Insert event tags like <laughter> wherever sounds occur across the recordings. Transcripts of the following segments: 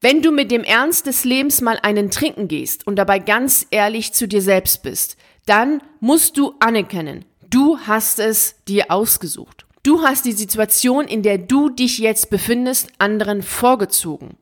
Wenn du mit dem Ernst des Lebens mal einen trinken gehst und dabei ganz ehrlich zu dir selbst bist, dann musst du anerkennen, du hast es dir ausgesucht. Du hast die Situation, in der du dich jetzt befindest, anderen vorgezogen.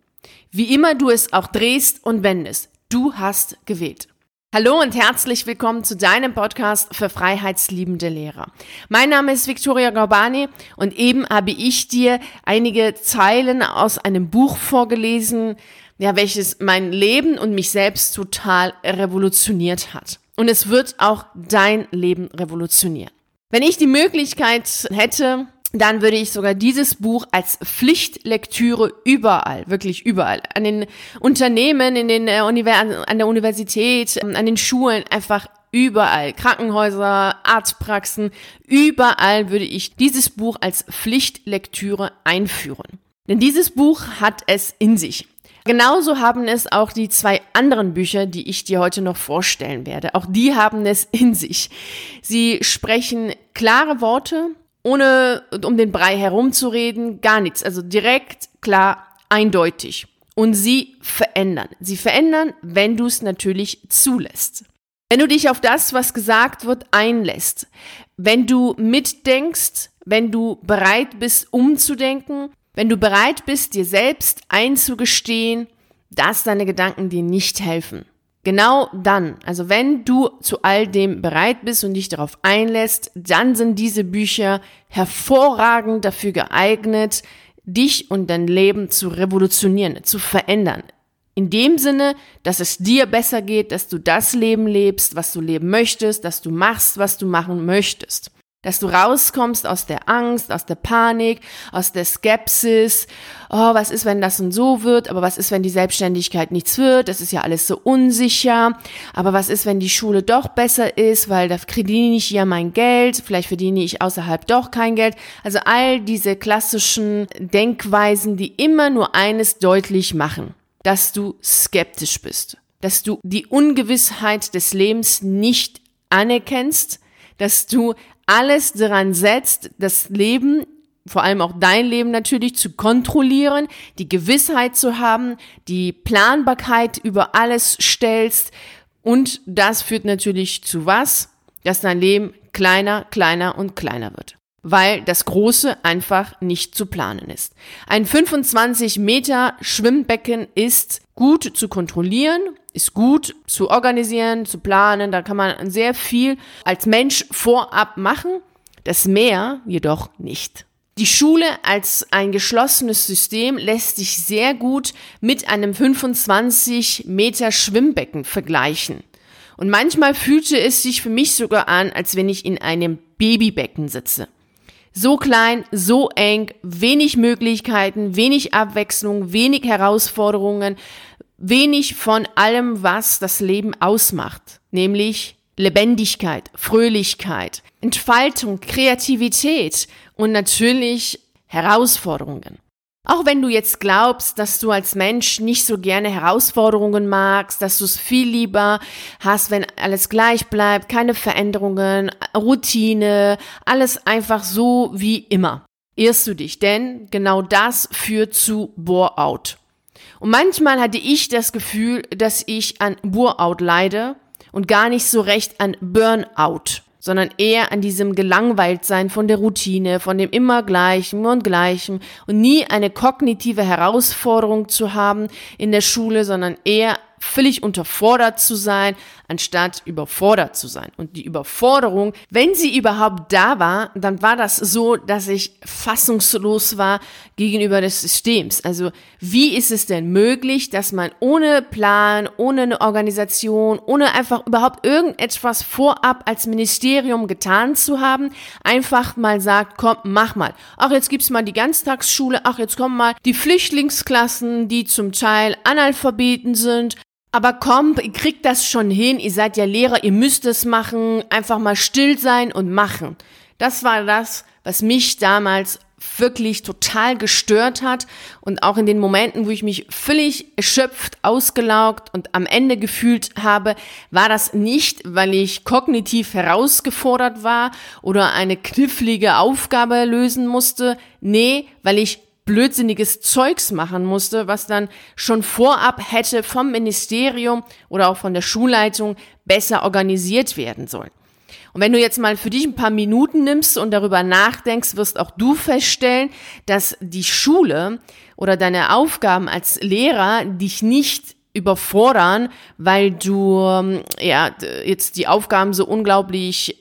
Wie immer du es auch drehst und wendest, du hast gewählt. Hallo und herzlich willkommen zu deinem Podcast für freiheitsliebende Lehrer. Mein Name ist Victoria Gaubani und eben habe ich dir einige Zeilen aus einem Buch vorgelesen, ja, welches mein Leben und mich selbst total revolutioniert hat. Und es wird auch dein Leben revolutionieren. Wenn ich die Möglichkeit hätte, dann würde ich sogar dieses Buch als Pflichtlektüre überall, wirklich überall, an den Unternehmen, in den, äh, an der Universität, ähm, an den Schulen, einfach überall, Krankenhäuser, Arztpraxen, überall würde ich dieses Buch als Pflichtlektüre einführen. Denn dieses Buch hat es in sich. Genauso haben es auch die zwei anderen Bücher, die ich dir heute noch vorstellen werde. Auch die haben es in sich. Sie sprechen klare Worte, ohne um den Brei herumzureden, gar nichts. Also direkt, klar, eindeutig. Und sie verändern. Sie verändern, wenn du es natürlich zulässt. Wenn du dich auf das, was gesagt wird, einlässt. Wenn du mitdenkst, wenn du bereit bist, umzudenken, wenn du bereit bist, dir selbst einzugestehen, dass deine Gedanken dir nicht helfen. Genau dann, also wenn du zu all dem bereit bist und dich darauf einlässt, dann sind diese Bücher hervorragend dafür geeignet, dich und dein Leben zu revolutionieren, zu verändern. In dem Sinne, dass es dir besser geht, dass du das Leben lebst, was du leben möchtest, dass du machst, was du machen möchtest dass du rauskommst aus der Angst, aus der Panik, aus der Skepsis. Oh, was ist, wenn das und so wird? Aber was ist, wenn die Selbstständigkeit nichts wird? Das ist ja alles so unsicher. Aber was ist, wenn die Schule doch besser ist? Weil da verdiene ich ja mein Geld. Vielleicht verdiene ich außerhalb doch kein Geld. Also all diese klassischen Denkweisen, die immer nur eines deutlich machen, dass du skeptisch bist. Dass du die Ungewissheit des Lebens nicht anerkennst, dass du alles daran setzt, das Leben, vor allem auch dein Leben natürlich, zu kontrollieren, die Gewissheit zu haben, die Planbarkeit über alles stellst. Und das führt natürlich zu was? Dass dein Leben kleiner, kleiner und kleiner wird weil das Große einfach nicht zu planen ist. Ein 25 Meter Schwimmbecken ist gut zu kontrollieren, ist gut zu organisieren, zu planen. Da kann man sehr viel als Mensch vorab machen. Das Meer jedoch nicht. Die Schule als ein geschlossenes System lässt sich sehr gut mit einem 25 Meter Schwimmbecken vergleichen. Und manchmal fühlte es sich für mich sogar an, als wenn ich in einem Babybecken sitze. So klein, so eng, wenig Möglichkeiten, wenig Abwechslung, wenig Herausforderungen, wenig von allem, was das Leben ausmacht, nämlich Lebendigkeit, Fröhlichkeit, Entfaltung, Kreativität und natürlich Herausforderungen. Auch wenn du jetzt glaubst, dass du als Mensch nicht so gerne Herausforderungen magst, dass du es viel lieber hast, wenn alles gleich bleibt, keine Veränderungen, Routine, alles einfach so wie immer. Irrst du dich, denn genau das führt zu Bore-out. Und manchmal hatte ich das Gefühl, dass ich an Bore-out leide und gar nicht so recht an Burnout sondern eher an diesem Gelangweiltsein von der Routine, von dem immer Gleichen und Gleichen und nie eine kognitive Herausforderung zu haben in der Schule, sondern eher völlig unterfordert zu sein, anstatt überfordert zu sein. Und die Überforderung, wenn sie überhaupt da war, dann war das so, dass ich fassungslos war gegenüber des Systems. Also wie ist es denn möglich, dass man ohne Plan, ohne eine Organisation, ohne einfach überhaupt irgendetwas vorab als Ministerium getan zu haben, einfach mal sagt, komm, mach mal. Ach, jetzt gibt's mal die Ganztagsschule, ach, jetzt kommen mal die Flüchtlingsklassen, die zum Teil Analphabeten sind, aber komm, ihr kriegt das schon hin, ihr seid ja Lehrer, ihr müsst es machen, einfach mal still sein und machen. Das war das, was mich damals wirklich total gestört hat und auch in den Momenten, wo ich mich völlig erschöpft, ausgelaugt und am Ende gefühlt habe, war das nicht, weil ich kognitiv herausgefordert war oder eine knifflige Aufgabe lösen musste. Nee, weil ich blödsinniges Zeugs machen musste, was dann schon vorab hätte vom Ministerium oder auch von der Schulleitung besser organisiert werden sollen. Und wenn du jetzt mal für dich ein paar Minuten nimmst und darüber nachdenkst, wirst auch du feststellen, dass die Schule oder deine Aufgaben als Lehrer dich nicht überfordern, weil du ähm, ja jetzt die Aufgaben so unglaublich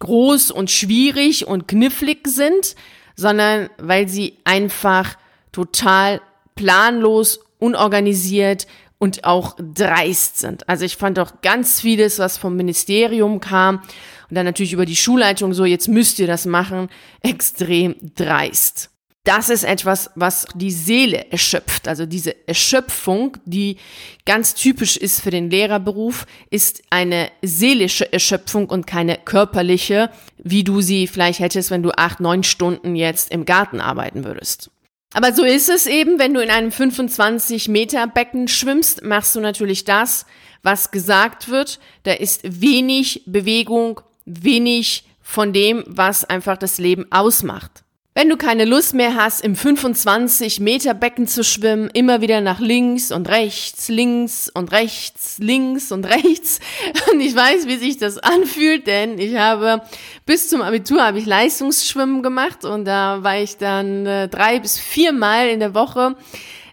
groß und schwierig und knifflig sind, sondern weil sie einfach total planlos, unorganisiert und auch dreist sind. Also ich fand auch ganz vieles, was vom Ministerium kam und dann natürlich über die Schulleitung so, jetzt müsst ihr das machen, extrem dreist. Das ist etwas, was die Seele erschöpft. Also diese Erschöpfung, die ganz typisch ist für den Lehrerberuf, ist eine seelische Erschöpfung und keine körperliche, wie du sie vielleicht hättest, wenn du acht, neun Stunden jetzt im Garten arbeiten würdest. Aber so ist es eben, wenn du in einem 25 Meter Becken schwimmst, machst du natürlich das, was gesagt wird. Da ist wenig Bewegung, wenig von dem, was einfach das Leben ausmacht. Wenn du keine Lust mehr hast, im 25 Meter Becken zu schwimmen, immer wieder nach links und rechts, links und rechts, links und rechts. <laughs> Und ich weiß, wie sich das anfühlt, denn ich habe bis zum Abitur habe ich Leistungsschwimmen gemacht und da war ich dann äh, drei bis viermal in der Woche.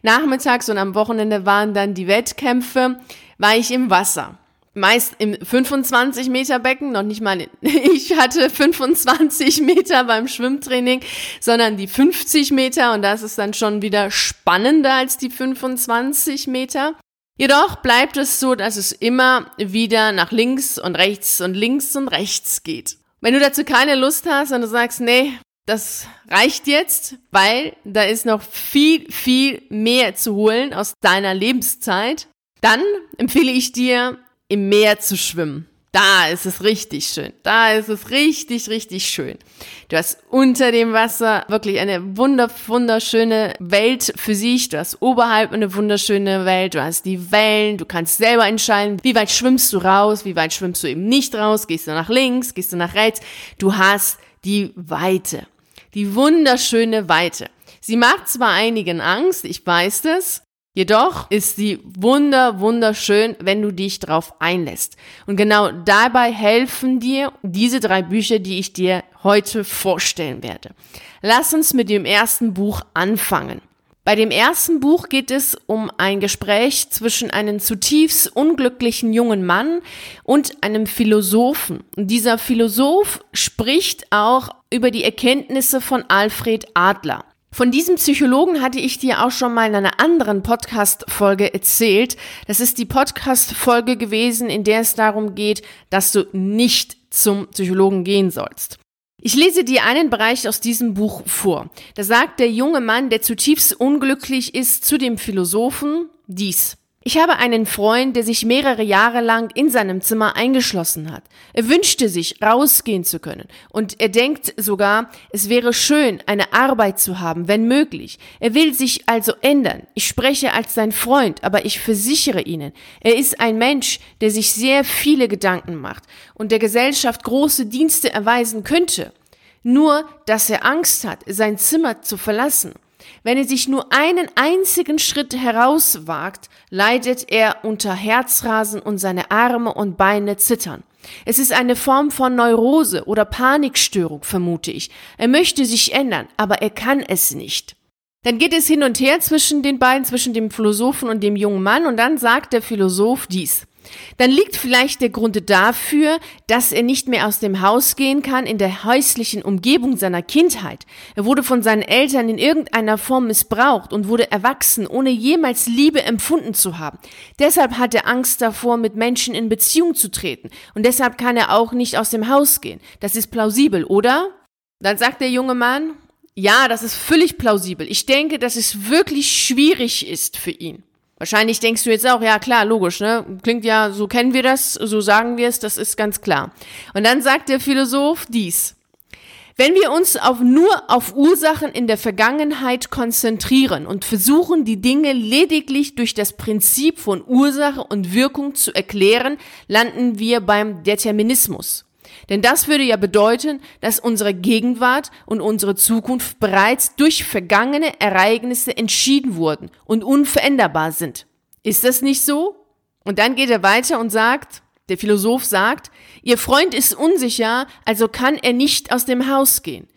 Nachmittags und am Wochenende waren dann die Wettkämpfe, war ich im Wasser meist im 25 Meter Becken, noch nicht mal, <laughs> ich hatte 25 Meter beim Schwimmtraining, sondern die 50 Meter und das ist dann schon wieder spannender als die 25 Meter. Jedoch bleibt es so, dass es immer wieder nach links und rechts und links und rechts geht. Wenn du dazu keine Lust hast und du sagst, nee, das reicht jetzt, weil da ist noch viel, viel mehr zu holen aus deiner Lebenszeit, dann empfehle ich dir, im Meer zu schwimmen. Da ist es richtig schön. Da ist es richtig, richtig schön. Du hast unter dem Wasser wirklich eine wunder, wunderschöne Welt für sich. Du hast oberhalb eine wunderschöne Welt. Du hast die Wellen. Du kannst selber entscheiden, wie weit schwimmst du raus, wie weit schwimmst du eben nicht raus. Gehst du nach links, gehst du nach rechts. Du hast die Weite. Die wunderschöne Weite. Sie macht zwar einigen Angst, ich weiß das, Jedoch ist sie wunder, wunderschön, wenn du dich drauf einlässt. Und genau dabei helfen dir diese drei Bücher, die ich dir heute vorstellen werde. Lass uns mit dem ersten Buch anfangen. Bei dem ersten Buch geht es um ein Gespräch zwischen einem zutiefst unglücklichen jungen Mann und einem Philosophen. Und dieser Philosoph spricht auch über die Erkenntnisse von Alfred Adler. Von diesem Psychologen hatte ich dir auch schon mal in einer anderen Podcast-Folge erzählt. Das ist die Podcast-Folge gewesen, in der es darum geht, dass du nicht zum Psychologen gehen sollst. Ich lese dir einen Bereich aus diesem Buch vor. Da sagt der junge Mann, der zutiefst unglücklich ist, zu dem Philosophen dies. Ich habe einen Freund, der sich mehrere Jahre lang in seinem Zimmer eingeschlossen hat. Er wünschte sich, rausgehen zu können. Und er denkt sogar, es wäre schön, eine Arbeit zu haben, wenn möglich. Er will sich also ändern. Ich spreche als sein Freund, aber ich versichere Ihnen, er ist ein Mensch, der sich sehr viele Gedanken macht und der Gesellschaft große Dienste erweisen könnte. Nur, dass er Angst hat, sein Zimmer zu verlassen. Wenn er sich nur einen einzigen Schritt herauswagt, leidet er unter Herzrasen und seine Arme und Beine zittern. Es ist eine Form von Neurose oder Panikstörung, vermute ich. Er möchte sich ändern, aber er kann es nicht. Dann geht es hin und her zwischen den beiden, zwischen dem Philosophen und dem jungen Mann, und dann sagt der Philosoph dies dann liegt vielleicht der Grund dafür, dass er nicht mehr aus dem Haus gehen kann in der häuslichen Umgebung seiner Kindheit. Er wurde von seinen Eltern in irgendeiner Form missbraucht und wurde erwachsen, ohne jemals Liebe empfunden zu haben. Deshalb hat er Angst davor, mit Menschen in Beziehung zu treten. Und deshalb kann er auch nicht aus dem Haus gehen. Das ist plausibel, oder? Dann sagt der junge Mann, ja, das ist völlig plausibel. Ich denke, dass es wirklich schwierig ist für ihn. Wahrscheinlich denkst du jetzt auch, ja klar, logisch, ne? Klingt ja, so kennen wir das, so sagen wir es, das ist ganz klar. Und dann sagt der Philosoph dies. Wenn wir uns auf, nur auf Ursachen in der Vergangenheit konzentrieren und versuchen, die Dinge lediglich durch das Prinzip von Ursache und Wirkung zu erklären, landen wir beim Determinismus. Denn das würde ja bedeuten, dass unsere Gegenwart und unsere Zukunft bereits durch vergangene Ereignisse entschieden wurden und unveränderbar sind. Ist das nicht so? Und dann geht er weiter und sagt, der Philosoph sagt, Ihr Freund ist unsicher, also kann er nicht aus dem Haus gehen.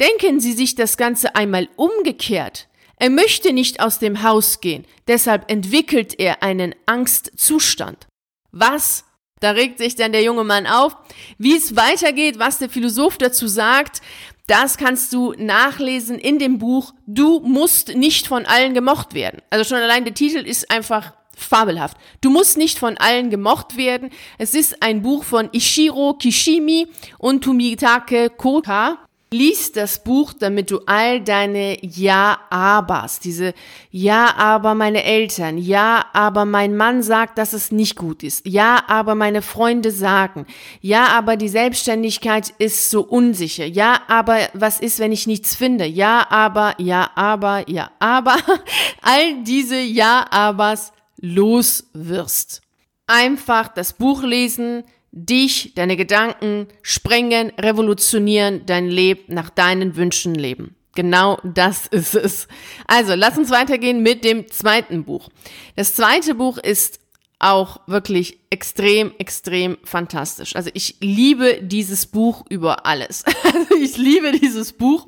Denken Sie sich das Ganze einmal umgekehrt. Er möchte nicht aus dem Haus gehen, deshalb entwickelt er einen Angstzustand. Was? Da regt sich dann der junge Mann auf. Wie es weitergeht, was der Philosoph dazu sagt, das kannst du nachlesen in dem Buch Du musst nicht von allen gemocht werden. Also schon allein der Titel ist einfach fabelhaft. Du musst nicht von allen gemocht werden. Es ist ein Buch von Ishiro Kishimi und Tumitake Koka. Lies das Buch, damit du all deine Ja-Abers, diese Ja, aber meine Eltern, Ja, aber mein Mann sagt, dass es nicht gut ist, Ja, aber meine Freunde sagen, Ja, aber die Selbstständigkeit ist so unsicher, Ja, aber was ist, wenn ich nichts finde, Ja, aber, Ja, aber, Ja, aber, <laughs> all diese Ja-Abers los wirst. Einfach das Buch lesen, dich, deine Gedanken sprengen, revolutionieren, dein Leben nach deinen Wünschen leben. Genau das <laughs> ist es. Also, lass uns weitergehen mit dem zweiten Buch. Das zweite Buch ist auch wirklich extrem, extrem fantastisch. Also ich liebe dieses Buch über alles. <laughs> Also ich liebe dieses Buch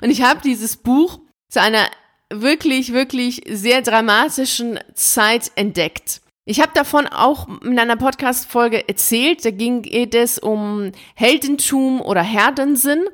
und ich habe dieses Buch zu einer wirklich, wirklich sehr dramatischen Zeit entdeckt. Ich habe davon auch in einer Podcast-Folge erzählt. Da ging es um Heldentum oder Herdensinn.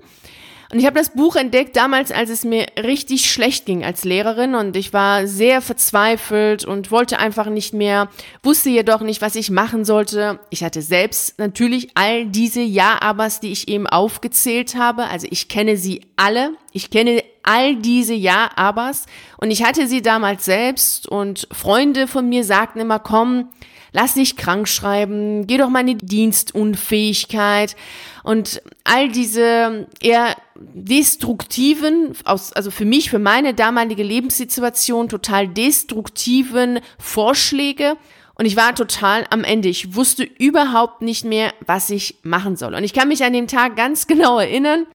Und ich habe das Buch entdeckt damals, als es mir richtig schlecht ging als Lehrerin und ich war sehr verzweifelt und wollte einfach nicht mehr, wusste jedoch nicht, was ich machen sollte. Ich hatte selbst natürlich all diese Ja-Abers, die ich eben aufgezählt habe. Also ich kenne sie alle. Ich kenne all diese Ja-Abers und ich hatte sie damals selbst und Freunde von mir sagten immer, komm, lass dich krank schreiben, geh doch mal in die Dienstunfähigkeit und all diese eher destruktiven, also für mich, für meine damalige Lebenssituation total destruktiven Vorschläge und ich war total am Ende. Ich wusste überhaupt nicht mehr, was ich machen soll. Und ich kann mich an den Tag ganz genau erinnern.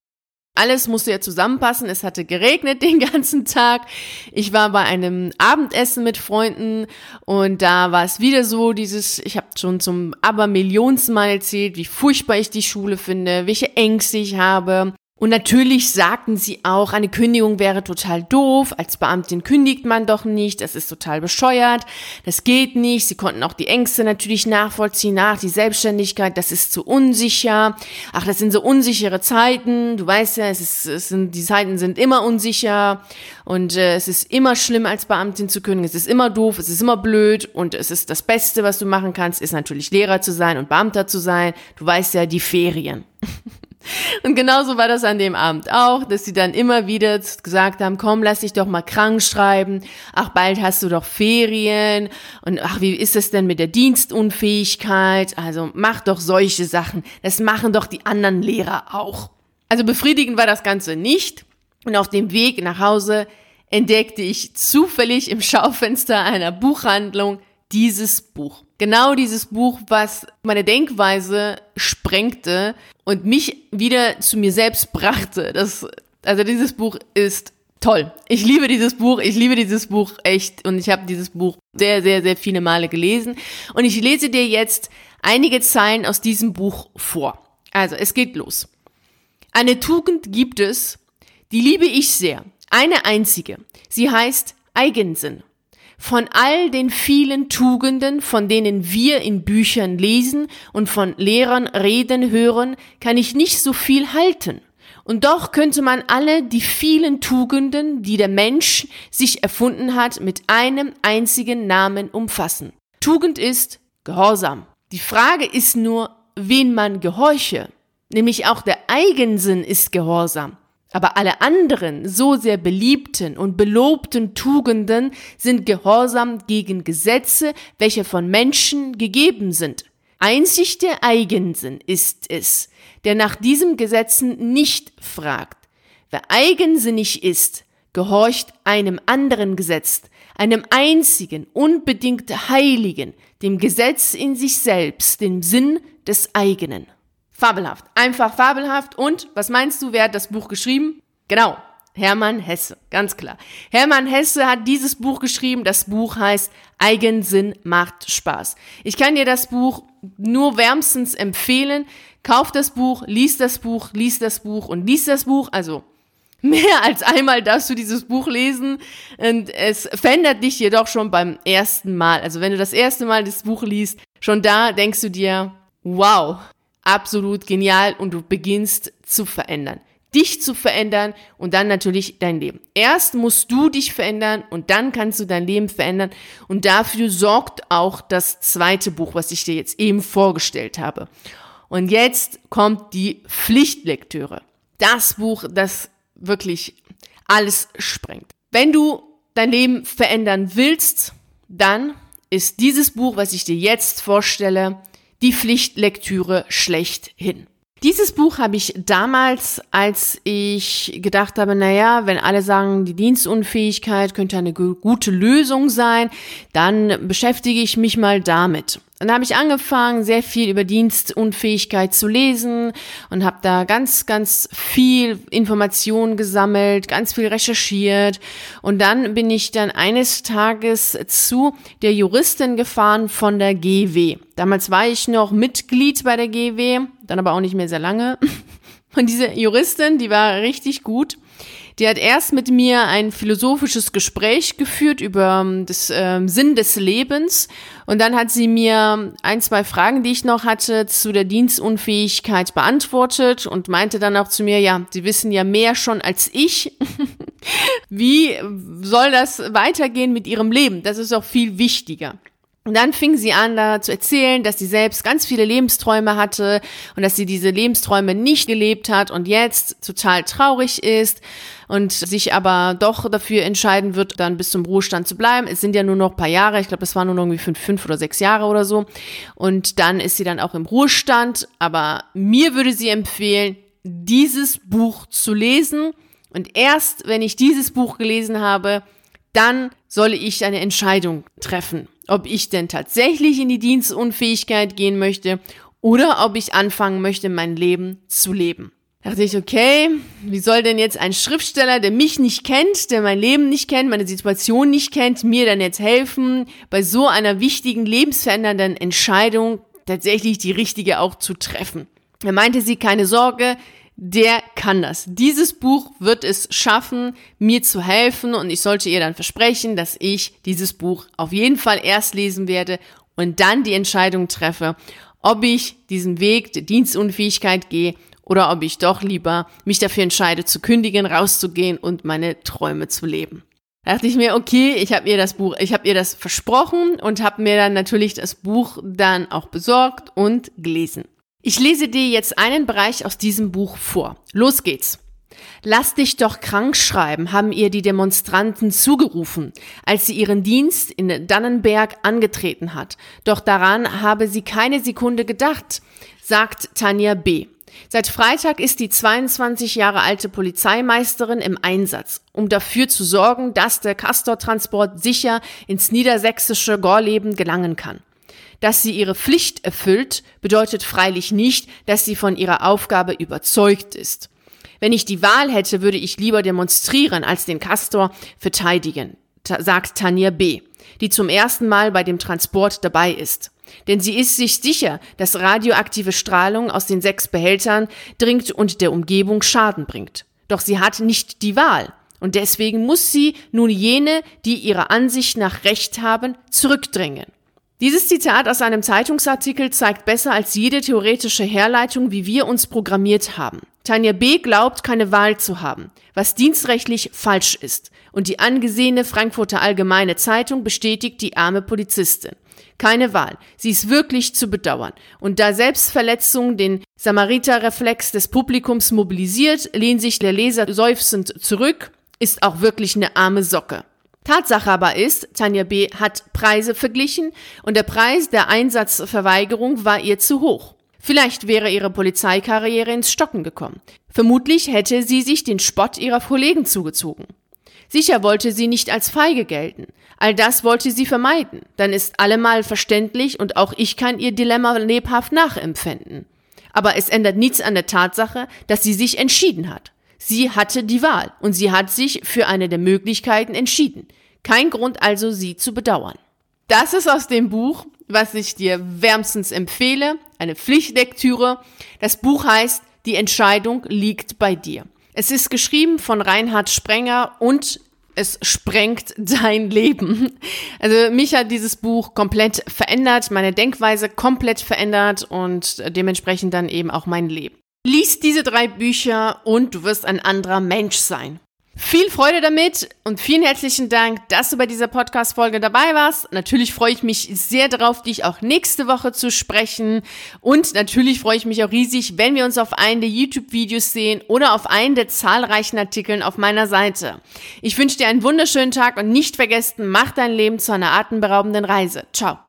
Alles musste ja zusammenpassen. Es hatte geregnet den <laughs> ganzen Tag. Ich war bei einem Abendessen mit Freunden und da war es wieder so dieses, ich habe schon zum abermillionsten Mal erzählt, wie furchtbar ich die Schule finde, welche Ängste ich habe, und natürlich sagten sie auch, eine Kündigung wäre total doof. Als Beamtin kündigt man doch nicht. Das ist total bescheuert. Das geht nicht. Sie konnten auch die Ängste natürlich nachvollziehen. Nach die Selbstständigkeit, das ist zu unsicher. Ach, das sind so unsichere Zeiten. Du weißt ja, es, ist, es sind, die Zeiten sind immer unsicher. Und äh, es ist immer schlimm, als Beamtin zu kündigen. Es ist immer doof. Es ist immer blöd. Und es ist das Beste, was du machen kannst, ist natürlich Lehrer zu sein und Beamter zu sein. Du weißt ja, die Ferien. <laughs> Und genauso war das an dem Abend auch, dass sie dann immer wieder gesagt haben, komm, lass dich doch mal krank schreiben. Ach, bald hast du doch Ferien. Und ach, wie ist es denn mit der Dienstunfähigkeit? Also mach doch solche Sachen. Das machen doch die anderen Lehrer auch. Also befriedigend war das Ganze nicht. Und auf dem Weg nach Hause entdeckte ich zufällig im Schaufenster einer Buchhandlung dieses Buch. Genau dieses Buch, was meine Denkweise sprengte und mich wieder zu mir selbst brachte. Das, also dieses Buch ist toll. Ich liebe dieses Buch. Ich liebe dieses Buch echt. Und ich habe dieses Buch sehr, sehr, sehr viele Male gelesen. Und ich lese dir jetzt einige Zeilen aus diesem Buch vor. Also, es geht los. Eine Tugend gibt es, die liebe ich sehr. Eine einzige. Sie heißt Eigensinn. Von all den vielen Tugenden, von denen wir in Büchern lesen und von Lehrern reden hören, kann ich nicht so viel halten. Und doch könnte man alle die vielen Tugenden, die der Mensch sich erfunden hat, mit einem einzigen Namen umfassen. Tugend ist Gehorsam. Die Frage ist nur, wen man gehorche. Nämlich auch der Eigensinn ist Gehorsam. Aber alle anderen so sehr beliebten und belobten Tugenden sind gehorsam gegen Gesetze, welche von Menschen gegeben sind. Einzig der Eigensinn ist es, der nach diesen Gesetzen nicht fragt. Wer eigensinnig ist, gehorcht einem anderen Gesetz, einem einzigen, unbedingt heiligen, dem Gesetz in sich selbst, dem Sinn des eigenen. Fabelhaft. Einfach fabelhaft. Und was meinst du, wer hat das Buch geschrieben? Genau. Hermann Hesse, ganz klar. Hermann Hesse hat dieses Buch geschrieben. Das Buch heißt Eigensinn macht Spaß. Ich kann dir das Buch nur wärmstens empfehlen. Kauf das Buch, lies das Buch, lies das Buch und lies das Buch. Also mehr als einmal darfst du dieses Buch lesen und es verändert dich jedoch schon beim ersten Mal. Also wenn du das erste Mal das Buch liest, schon da denkst du dir, wow, absolut genial und du beginnst zu verändern dich zu verändern und dann natürlich dein Leben. Erst musst du dich verändern und dann kannst du dein Leben verändern und dafür sorgt auch das zweite Buch, was ich dir jetzt eben vorgestellt habe. Und jetzt kommt die Pflichtlektüre. Das Buch, das wirklich alles sprengt. Wenn du dein Leben verändern willst, dann ist dieses Buch, was ich dir jetzt vorstelle, die Pflichtlektüre schlechthin. Dieses Buch habe ich damals, als ich gedacht habe, naja, wenn alle sagen, die Dienstunfähigkeit könnte eine gute Lösung sein, dann beschäftige ich mich mal damit. Dann habe ich angefangen, sehr viel über Dienstunfähigkeit zu lesen und habe da ganz, ganz viel Informationen gesammelt, ganz viel recherchiert. Und dann bin ich dann eines Tages zu der Juristin gefahren von der GW. Damals war ich noch Mitglied bei der GW, dann aber auch nicht mehr sehr lange. <laughs> Und diese Juristin, die war richtig gut. Die hat erst mit mir ein philosophisches Gespräch geführt über ähm, das ähm, Sinn des Lebens und dann hat sie mir ein, zwei Fragen, die ich noch hatte, zu der Dienstunfähigkeit beantwortet und meinte dann auch zu mir, ja, Sie wissen ja mehr schon als ich. <laughs> Wie soll das weitergehen mit Ihrem Leben? Das ist auch viel wichtiger. Und dann fing sie an, da zu erzählen, dass sie selbst ganz viele Lebensträume hatte und dass sie diese Lebensträume nicht gelebt hat und jetzt total traurig ist und sich aber doch dafür entscheiden wird, dann bis zum Ruhestand zu bleiben. Es sind ja nur noch paar Jahre, ich glaube, das waren nur noch irgendwie fünf, fünf oder sechs Jahre oder so. Und dann ist sie dann auch im Ruhestand. Aber mir würde sie empfehlen, dieses Buch zu lesen. Und erst wenn ich dieses Buch gelesen habe, dann solle ich eine Entscheidung treffen ob ich denn tatsächlich in die Dienstunfähigkeit gehen möchte oder ob ich anfangen möchte, mein Leben zu leben. Da dachte ich, okay, wie soll denn jetzt ein Schriftsteller, der mich nicht kennt, der mein Leben nicht kennt, meine Situation nicht kennt, mir dann jetzt helfen, bei so einer wichtigen, lebensverändernden Entscheidung tatsächlich die richtige auch zu treffen? Er meinte sie, keine Sorge, der kann das. Dieses Buch wird es schaffen, mir zu helfen und ich sollte ihr dann versprechen, dass ich dieses Buch auf jeden Fall erst lesen werde und dann die Entscheidung treffe, ob ich diesen Weg der Dienstunfähigkeit gehe oder ob ich doch lieber mich dafür entscheide zu kündigen, rauszugehen und meine Träume zu leben. Da dachte ich mir, okay, ich habe ihr das Buch, ich habe ihr das versprochen und habe mir dann natürlich das Buch dann auch besorgt und gelesen. Ich lese dir jetzt einen Bereich aus diesem Buch vor. Los geht's. Lass dich doch krank schreiben, haben ihr die Demonstranten zugerufen, als sie ihren Dienst in Dannenberg angetreten hat. Doch daran habe sie keine Sekunde gedacht, sagt Tanja B. Seit Freitag ist die 22 Jahre alte Polizeimeisterin im Einsatz, um dafür zu sorgen, dass der Castortransport sicher ins niedersächsische Gorleben gelangen kann. Dass sie ihre Pflicht erfüllt, bedeutet freilich nicht, dass sie von ihrer Aufgabe überzeugt ist. Wenn ich die Wahl hätte, würde ich lieber demonstrieren, als den Castor verteidigen, sagt Tanja B., die zum ersten Mal bei dem Transport dabei ist. Denn sie ist sich sicher, dass radioaktive Strahlung aus den sechs Behältern dringt und der Umgebung Schaden bringt. Doch sie hat nicht die Wahl. Und deswegen muss sie nun jene, die ihrer Ansicht nach Recht haben, zurückdrängen. Dieses Zitat aus einem Zeitungsartikel zeigt besser als jede theoretische Herleitung, wie wir uns programmiert haben. Tanja B. glaubt, keine Wahl zu haben, was dienstrechtlich falsch ist. Und die angesehene Frankfurter Allgemeine Zeitung bestätigt die arme Polizistin. Keine Wahl. Sie ist wirklich zu bedauern. Und da Selbstverletzung den Samariterreflex des Publikums mobilisiert, lehnt sich der Leser seufzend zurück, ist auch wirklich eine arme Socke. Tatsache aber ist, Tanja B. hat Preise verglichen und der Preis der Einsatzverweigerung war ihr zu hoch. Vielleicht wäre ihre Polizeikarriere ins Stocken gekommen. Vermutlich hätte sie sich den Spott ihrer Kollegen zugezogen. Sicher wollte sie nicht als feige gelten. All das wollte sie vermeiden. Dann ist allemal verständlich und auch ich kann ihr Dilemma lebhaft nachempfinden. Aber es ändert nichts an der Tatsache, dass sie sich entschieden hat. Sie hatte die Wahl und sie hat sich für eine der Möglichkeiten entschieden. Kein Grund also, sie zu bedauern. Das ist aus dem Buch, was ich dir wärmstens empfehle, eine Pflichtlektüre. Das Buch heißt Die Entscheidung liegt bei dir. Es ist geschrieben von Reinhard Sprenger und es sprengt <laughs> dein Leben. Also mich hat dieses Buch komplett verändert, meine Denkweise komplett verändert und dementsprechend dann eben auch mein Leben. Lies diese drei Bücher und du wirst ein anderer Mensch sein. Viel Freude damit und vielen herzlichen Dank, dass du bei dieser Podcast-Folge dabei warst. Natürlich freue ich mich sehr darauf, dich auch nächste Woche zu sprechen. Und natürlich freue ich mich auch riesig, wenn wir uns auf einen der YouTube-Videos sehen oder auf einen der zahlreichen Artikeln auf meiner Seite. Ich wünsche dir einen wunderschönen Tag und nicht vergessen, mach dein Leben zu einer atemberaubenden Reise. Ciao.